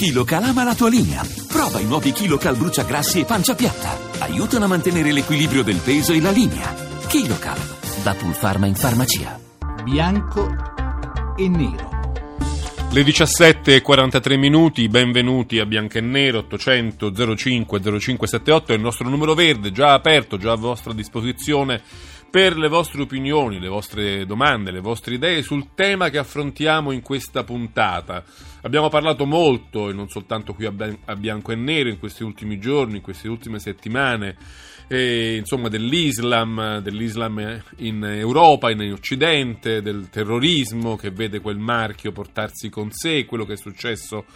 KiloCal ama la tua linea. Prova i nuovi KiloCal bruciagrassi e pancia piatta. Aiutano a mantenere l'equilibrio del peso e la linea. KiloCal, da Pulpharma in farmacia. Bianco e nero. Le 17.43 minuti, benvenuti a Bianco e Nero 800 05 0578 è il nostro numero verde, già aperto, già a vostra disposizione per le vostre opinioni, le vostre domande, le vostre idee sul tema che affrontiamo in questa puntata. Abbiamo parlato molto, e non soltanto qui a Bianco e Nero, in questi ultimi giorni, in queste ultime settimane, eh, insomma dell'Islam, dell'Islam in Europa, in Occidente, del terrorismo che vede quel marchio portarsi con sé, quello che è successo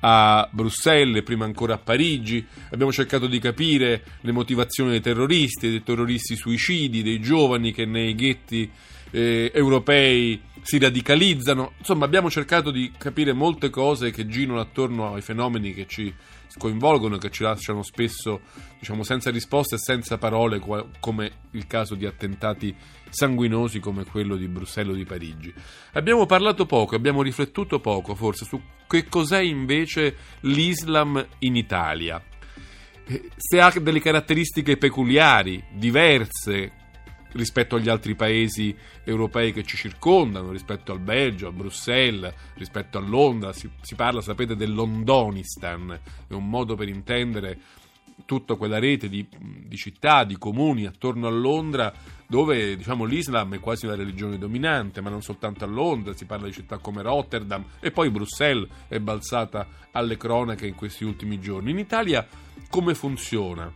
a Bruxelles, prima ancora a Parigi. Abbiamo cercato di capire le motivazioni dei terroristi, dei terroristi suicidi, dei giovani che nei ghetti eh, europei si radicalizzano. Insomma, abbiamo cercato di capire molte cose che girano attorno ai fenomeni che ci coinvolgono, che ci lasciano spesso diciamo, senza risposte e senza parole, come il caso di attentati sanguinosi come quello di Bruxelles o di Parigi. Abbiamo parlato poco, abbiamo riflettuto poco forse su che cos'è invece l'Islam in Italia. Eh, se ha delle caratteristiche peculiari, diverse, rispetto agli altri paesi europei che ci circondano, rispetto al Belgio, a Bruxelles, rispetto a Londra. Si, si parla, sapete, del Londonistan, è un modo per intendere tutta quella rete di, di, città, di comuni attorno a Londra dove diciamo, l'Islam è quasi una religione dominante, ma non soltanto a Londra, si parla di città come Rotterdam e poi Bruxelles è balzata alle cronache in questi ultimi giorni. In Italia come funziona?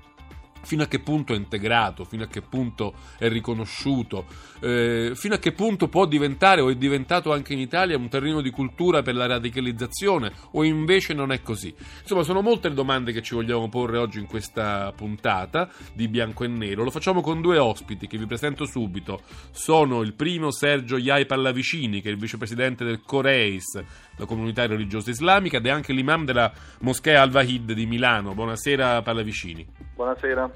Fino a che punto è integrato, fino a che punto è riconosciuto, eh, fino a che punto può diventare o è diventato anche in Italia un terreno di cultura per la radicalizzazione o invece non è così. Insomma, sono molte le domande che ci vogliamo porre oggi in questa puntata di Bianco e Nero. Lo facciamo con due ospiti che vi presento subito. Sono il primo Sergio Iai Pallavicini, che è il vicepresidente del Coreis, la comunità religiosa islamica, ed è anche l'imam della moschea Al-Wahid di Milano. Buonasera Pallavicini. Buonasera.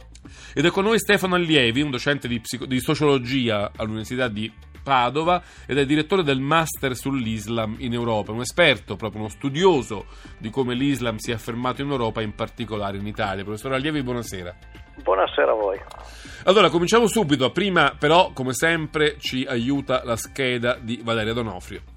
Ed è con noi Stefano Allievi, un docente di, psico- di sociologia all'Università di Padova ed è direttore del Master sull'Islam in Europa, un esperto, proprio uno studioso di come l'Islam si è affermato in Europa, in particolare in Italia. Professore Allievi, buonasera. Buonasera a voi. Allora, cominciamo subito. Prima, però, come sempre, ci aiuta la scheda di Valeria Donofrio.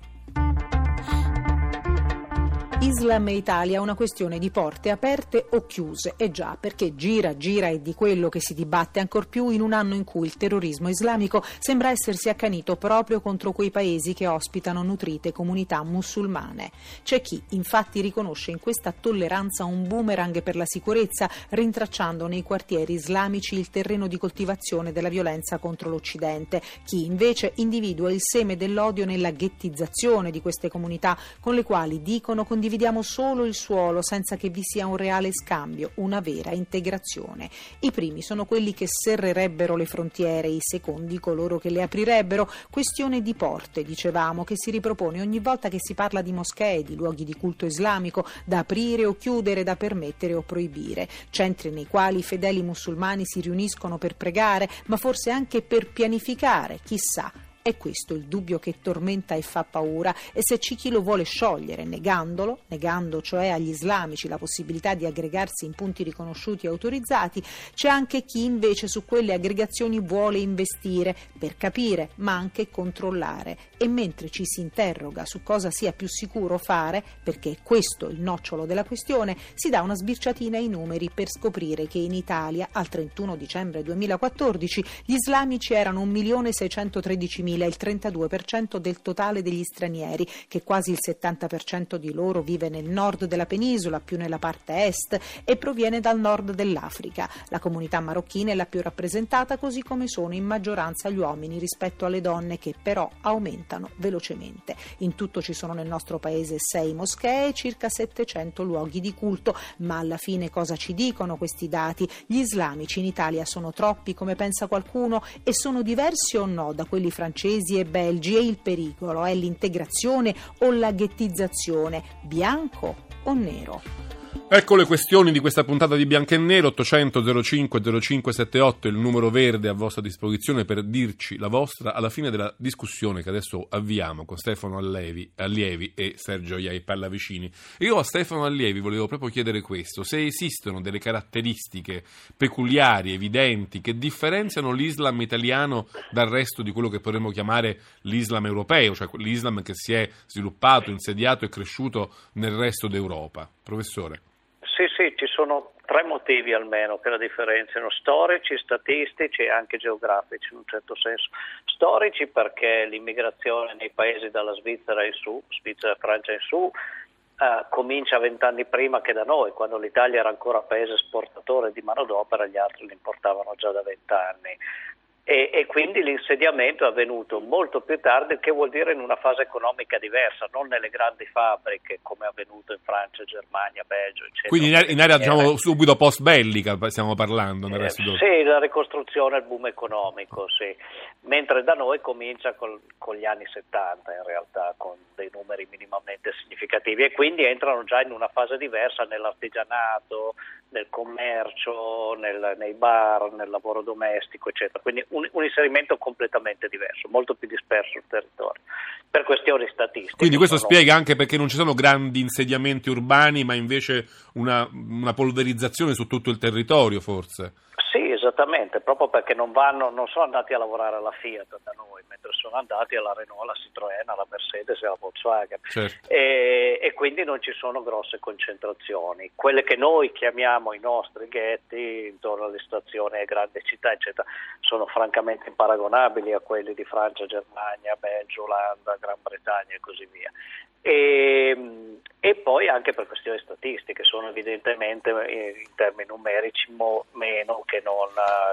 Islam e Italia è una questione di porte aperte o chiuse. E già, perché gira, gira e di quello che si dibatte ancor più in un anno in cui il terrorismo islamico sembra essersi accanito proprio contro quei paesi che ospitano nutrite comunità musulmane. C'è chi infatti riconosce in questa tolleranza un boomerang per la sicurezza, rintracciando nei quartieri islamici il terreno di coltivazione della violenza contro l'Occidente. Chi invece individua il seme dell'odio nella ghettizzazione di queste comunità con le quali dicono condividere condividiamo solo il suolo senza che vi sia un reale scambio, una vera integrazione. I primi sono quelli che serrerebbero le frontiere, i secondi coloro che le aprirebbero. Questione di porte, dicevamo, che si ripropone ogni volta che si parla di moschee, di luoghi di culto islamico, da aprire o chiudere, da permettere o proibire. Centri nei quali i fedeli musulmani si riuniscono per pregare, ma forse anche per pianificare, chissà è questo il dubbio che tormenta e fa paura e se c'è chi lo vuole sciogliere negandolo, negando cioè agli islamici la possibilità di aggregarsi in punti riconosciuti e autorizzati, c'è anche chi invece su quelle aggregazioni vuole investire per capire ma anche controllare. E mentre ci si interroga su cosa sia più sicuro fare, perché è questo il nocciolo della questione, si dà una sbirciatina ai numeri per scoprire che in Italia al 31 dicembre 2014 gli islamici erano 1.613.000 il 32% del totale degli stranieri, che quasi il 70% di loro vive nel nord della penisola, più nella parte est, e proviene dal nord dell'Africa. La comunità marocchina è la più rappresentata, così come sono in maggioranza gli uomini rispetto alle donne, che però aumentano velocemente. In tutto ci sono nel nostro paese sei moschee e circa 700 luoghi di culto, ma alla fine cosa ci dicono questi dati? Gli islamici in Italia sono troppi, come pensa qualcuno, e sono diversi o no da quelli francesi? Francesi e belgi e il pericolo è l'integrazione o la ghettizzazione, bianco o nero. Ecco le questioni di questa puntata di Bianco e Nero, 800 05 0578, il numero verde a vostra disposizione per dirci la vostra alla fine della discussione che adesso avviamo con Stefano Allievi, Allievi e Sergio Iai Pallavicini. Io a Stefano Allievi volevo proprio chiedere questo, se esistono delle caratteristiche peculiari, evidenti, che differenziano l'Islam italiano dal resto di quello che potremmo chiamare l'Islam europeo, cioè l'Islam che si è sviluppato, insediato e cresciuto nel resto d'Europa. Professore. Sì, sì, ci sono tre motivi almeno che la differenziano, storici, statistici e anche geografici in un certo senso. Storici perché l'immigrazione nei paesi dalla Svizzera in su, Svizzera e Francia in su, Uh, comincia vent'anni prima che da noi, quando l'Italia era ancora paese esportatore di manodopera, gli altri l'importavano già da vent'anni e, e, quindi l'insediamento è avvenuto molto più tardi, che vuol dire in una fase economica diversa, non nelle grandi fabbriche come è avvenuto in Francia, Germania, Belgio, eccetera. Quindi in, in area diciamo, subito post bellica stiamo parlando nel resto eh, Sì, la ricostruzione, il boom economico, sì. Mentre da noi comincia col, con gli anni 70 in realtà, con dei numeri minimamente significativi e quindi entrano già in una fase diversa nell'artigianato, nel commercio, nel, nei bar, nel lavoro domestico, eccetera. Quindi un, un, inserimento completamente diverso, molto più disperso sul territorio, per questioni statistiche. Quindi questo sono... spiega anche perché non ci sono grandi insediamenti urbani, ma invece una, una polverizzazione su tutto il territorio, forse. Sì, esattamente, proprio perché non, vanno, non sono andati a lavorare alla Fiat da noi, mentre sono andati alla Renault, alla Citroën, alla Mercedes e alla Volkswagen. Certo. E, e, quindi non ci sono grosse concentrazioni. Quelle che noi chiamiamo i nostri ghetti intorno alle stazioni e grandi città, eccetera, sono francamente imparagonabili a quelli di Francia, Germania, Belgio, Olanda, Gran Bretagna e così via. E, e, poi anche per questioni statistiche, sono evidentemente in termini numerici mo, meno che non,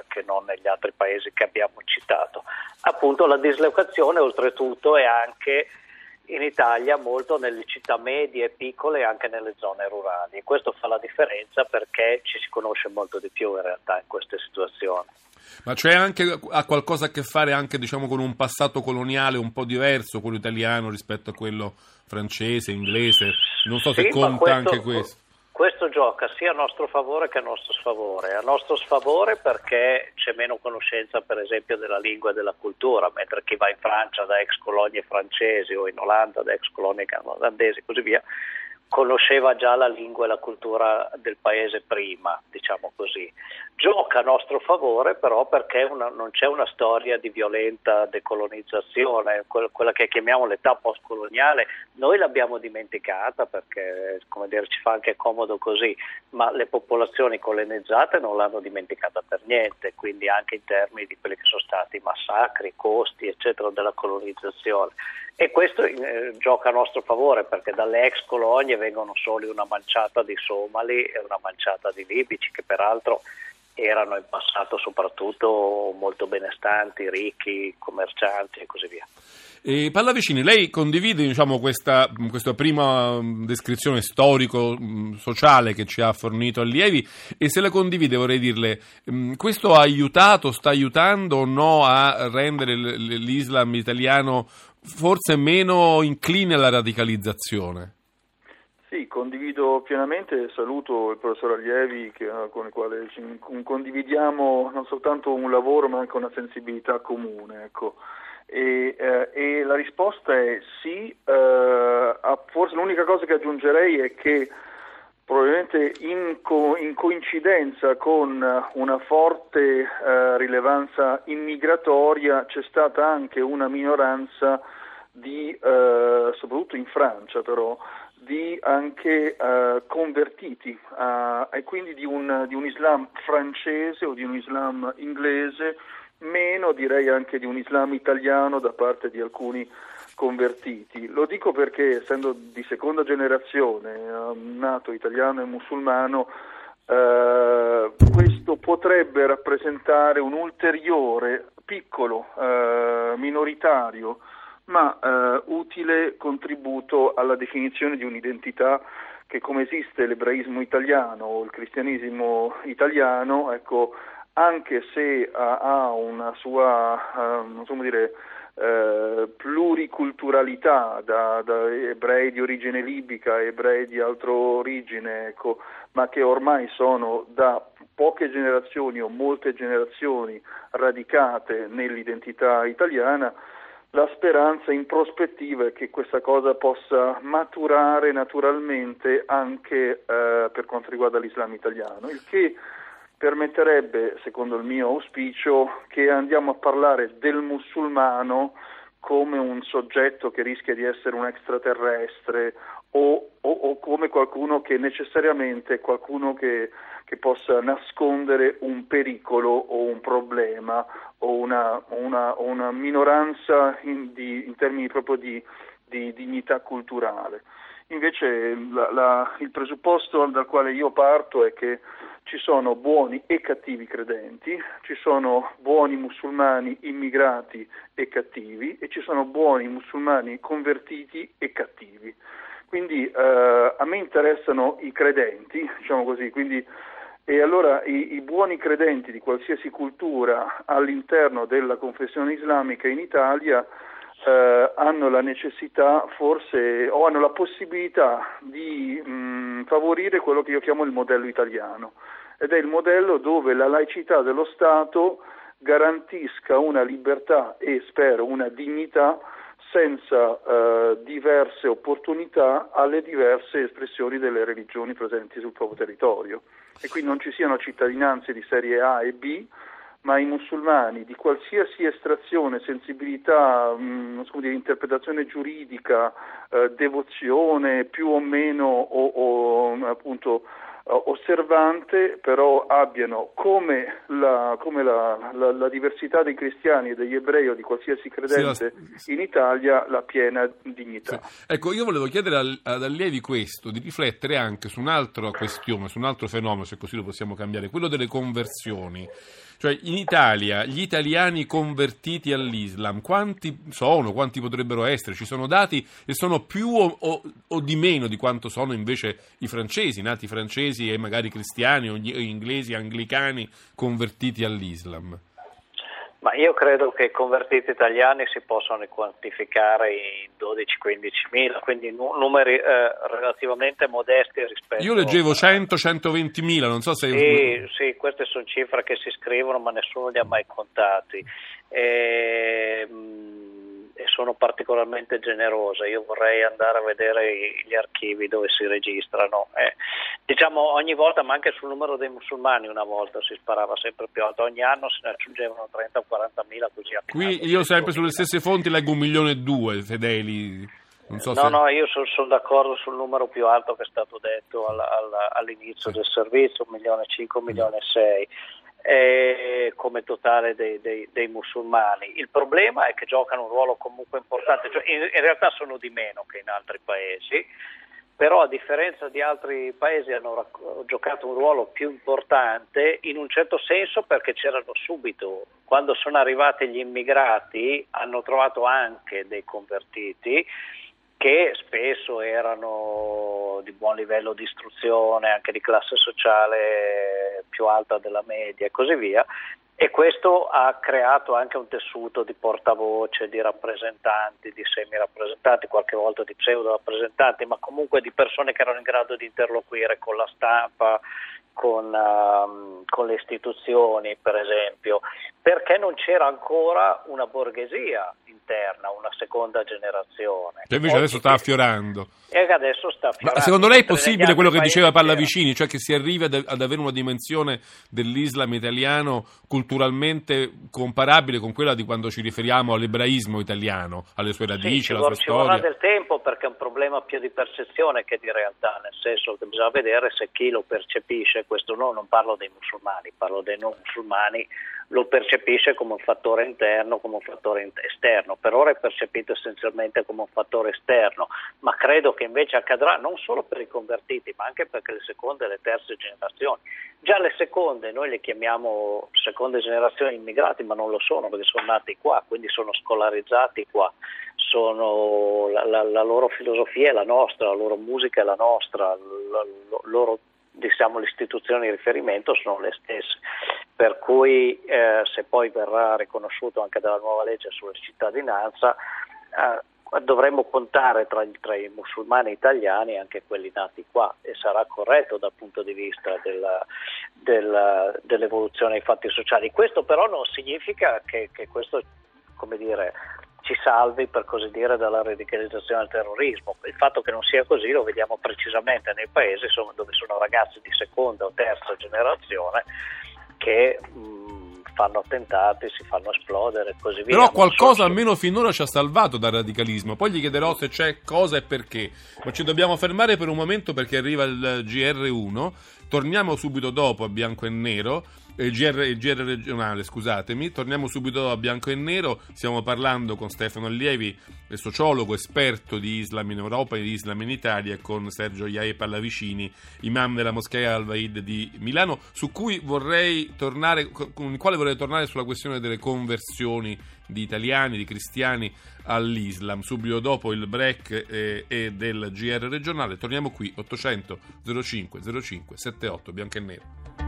che non, negli altri paesi che abbiamo citato. Appunto la dislocazione oltretutto è anche in Italia molto nelle città medie e piccole e anche nelle zone rurali e questo fa la differenza perché ci si conosce molto di più in realtà in queste situazioni. Ma c'è anche ha qualcosa a che fare anche diciamo, con un passato coloniale un po' diverso, quello italiano rispetto a quello francese, inglese? Non so sì, se conta questo, anche questo. Questo gioca sia a nostro favore che a nostro sfavore. A nostro sfavore perché c'è meno conoscenza, per esempio, della lingua e della cultura, mentre chi va in Francia da ex colonie francesi o in Olanda da ex colonie olandesi e così via conosceva già la lingua e la cultura del paese prima, diciamo così. Gioca a nostro favore però perché una, non c'è una storia di violenta decolonizzazione, quella che chiamiamo l'età postcoloniale, noi l'abbiamo dimenticata perché dire, ci fa anche comodo così, ma le popolazioni colonizzate non l'hanno dimenticata per niente, quindi anche in termini di quelli che sono stati massacri, costi eccetera della colonizzazione. E questo eh, gioca a nostro favore perché dalle ex colonie vengono soli una manciata di somali e una manciata di libici che peraltro erano in passato soprattutto molto benestanti, ricchi, commercianti e così via. E Pallavicini, lei condivide diciamo, questa, questa, prima descrizione storico-sociale che ci ha fornito Allievi e se la condivide vorrei dirle, questo ha aiutato, sta aiutando o no a rendere l'Islam italiano forse meno incline alla radicalizzazione? Sì, condivido pienamente, saluto il professor Allievi che, con il quale condividiamo non soltanto un lavoro ma anche una sensibilità comune. Ecco. E, eh, e, la risposta è sì, eh, forse l'unica cosa che aggiungerei è che probabilmente in, co- in coincidenza con una forte eh, rilevanza immigratoria c'è stata anche una minoranza di, eh, soprattutto in Francia però, di anche uh, convertiti uh, e quindi di un, di un, Islam francese o di un Islam inglese, meno direi anche di un Islam italiano da parte di alcuni convertiti. Lo dico perché essendo di seconda generazione, uh, nato italiano e musulmano, questo potrebbe rappresentare un ulteriore piccolo minoritario ma eh, utile contributo alla definizione di un'identità che come esiste l'ebraismo italiano o il cristianesimo italiano, ecco, anche se ha, una sua, uh, dire, eh, pluriculturalità da, da, ebrei di origine libica, ebrei di altra origine, ecco, ma che ormai sono da poche generazioni o molte generazioni radicate nell'identità italiana, la speranza in prospettiva è che questa cosa possa maturare naturalmente anche eh, per quanto riguarda l'Islam italiano, il che permetterebbe, secondo il mio auspicio, che andiamo a parlare del musulmano come un soggetto che rischia di essere un extraterrestre o, o, o come qualcuno che necessariamente è qualcuno che, che, possa nascondere un pericolo o un problema o una, una, una minoranza in, di, in, termini proprio di, di dignità culturale. Invece la, la, il presupposto dal quale io parto è che ci sono buoni e cattivi credenti, ci sono buoni musulmani immigrati e cattivi e ci sono buoni musulmani convertiti e cattivi. Quindi eh, a me interessano i credenti, diciamo così, quindi, e allora i, i, buoni credenti di qualsiasi cultura all'interno della confessione islamica in Italia eh, hanno la necessità forse o hanno la possibilità di mh, favorire quello che io chiamo il modello italiano. Ed è il modello dove la laicità dello Stato garantisca una libertà e spero una dignità senza eh, diverse opportunità alle diverse espressioni delle religioni presenti sul proprio territorio. E quindi non ci siano cittadinanze di serie A e B ma i musulmani di qualsiasi estrazione, sensibilità, mh, mm, dire, interpretazione giuridica, eh, devozione più o meno o, o appunto osservante, però abbiano come, la, come la, la, la, diversità dei cristiani e degli ebrei o di qualsiasi credente in Italia la piena dignità. Sì. Ecco, io volevo chiedere al, ad allievi questo, di riflettere anche su un'altra questione, su un altro fenomeno, se così lo possiamo cambiare, quello delle conversioni. Cioè, in Italia, gli italiani convertiti all'Islam, quanti sono, quanti potrebbero essere? Ci sono dati e sono più o, o, o, di meno di quanto sono invece i francesi, nati francesi e magari cristiani o inglesi, anglicani, convertiti all'Islam? Ma io credo che i convertiti italiani si possano quantificare in 12-15 mila, quindi numeri eh, relativamente modesti rispetto Io leggevo 100-120 mila, non so se... Sì, sì, queste sono cifre che si scrivono ma nessuno li ha mai contati. E, ehm, e sono particolarmente generose. Io vorrei andare a vedere gli archivi dove si registrano. Eh, diciamo ogni volta, ma anche sul numero dei musulmani una volta si sparava sempre più alto, ogni anno se ne aggiungevano 30 o 40 mila così. Qui io sempre sulle stesse fonti leggo un milione e due fedeli. So no, se... no, io sono, sono, d'accordo sul numero più alto che è stato detto alla, alla, all'inizio sì. del servizio, un milione e cinque, un milione e sei eh, come totale dei, dei, dei, musulmani. Il problema è che giocano un ruolo comunque importante, cioè in, in, realtà sono di meno che in altri paesi, però a differenza di altri paesi hanno rac- giocato un ruolo più importante in un certo senso perché c'erano subito, quando sono arrivati gli immigrati hanno trovato anche dei convertiti che spesso erano di buon livello di istruzione, anche di classe sociale più alta della media e così via, e questo ha creato anche un tessuto di portavoce, di rappresentanti, di semi-rappresentanti, qualche volta di pseudo-rappresentanti, ma comunque di persone che erano in grado di interloquire con la stampa, con, uh, con le istituzioni, per esempio, perché non c'era ancora una borghesia interna, una seconda generazione. Che invece adesso sta affiorando. E adesso sta affiorando. Ma secondo lei è possibile quello che diceva Pallavicini, cioè che si arrivi ad, ad, avere una dimensione dell'Islam italiano culturalmente comparabile con quella di quando ci riferiamo all'ebraismo italiano, alle sue radici, sì, alla sua ci storia? Ci vorrà del tempo perché è un problema più di percezione che di realtà, nel senso che bisogna vedere se chi lo percepisce, questo no, non parlo dei musulmani, parlo dei non musulmani, lo percepisce come un fattore interno, come un fattore esterno. Per ora è percepito essenzialmente come un fattore esterno, ma credo che invece accadrà non solo per i convertiti, ma anche per le seconde e le terze generazioni. Già le seconde, noi le chiamiamo seconde generazioni immigrati, ma non lo sono perché sono nati qua, quindi sono scolarizzati qua. Sono, la, la, la loro filosofia è la nostra, la loro musica è la nostra, la, loro diciamo, le istituzioni di riferimento sono le stesse. Per cui eh, se poi verrà riconosciuto anche dalla nuova legge sulla cittadinanza, eh, dovremmo contare tra, tra, i musulmani italiani anche quelli nati qua e sarà corretto dal punto di vista della, della, dell'evoluzione dei fatti sociali. Questo però non significa che, che questo dire, ci salvi per così dire dalla radicalizzazione del terrorismo. Il fatto che non sia così lo vediamo precisamente nei paesi dove sono ragazzi di seconda o terza generazione che mh, fanno attentati, si fanno esplodere e così via. Però qualcosa so almeno finora ci ha salvato dal radicalismo. Poi gli chiederò se c'è cosa e perché. Ma ci dobbiamo fermare per un momento perché arriva il GR1. Torniamo subito dopo a bianco e nero il GR, il GR, regionale, scusatemi. Torniamo subito a bianco e nero. Stiamo parlando con Stefano Allievi, sociologo, esperto di Islam in Europa e di Islam in Italia, e con Sergio Iae Pallavicini, imam della Moschea Al-Vaid di Milano, su cui vorrei tornare, con il quale vorrei tornare sulla questione delle conversioni di italiani, di cristiani all'Islam. Subito dopo il break eh, e del GR regionale, torniamo qui 800 05 05 78 bianco e nero.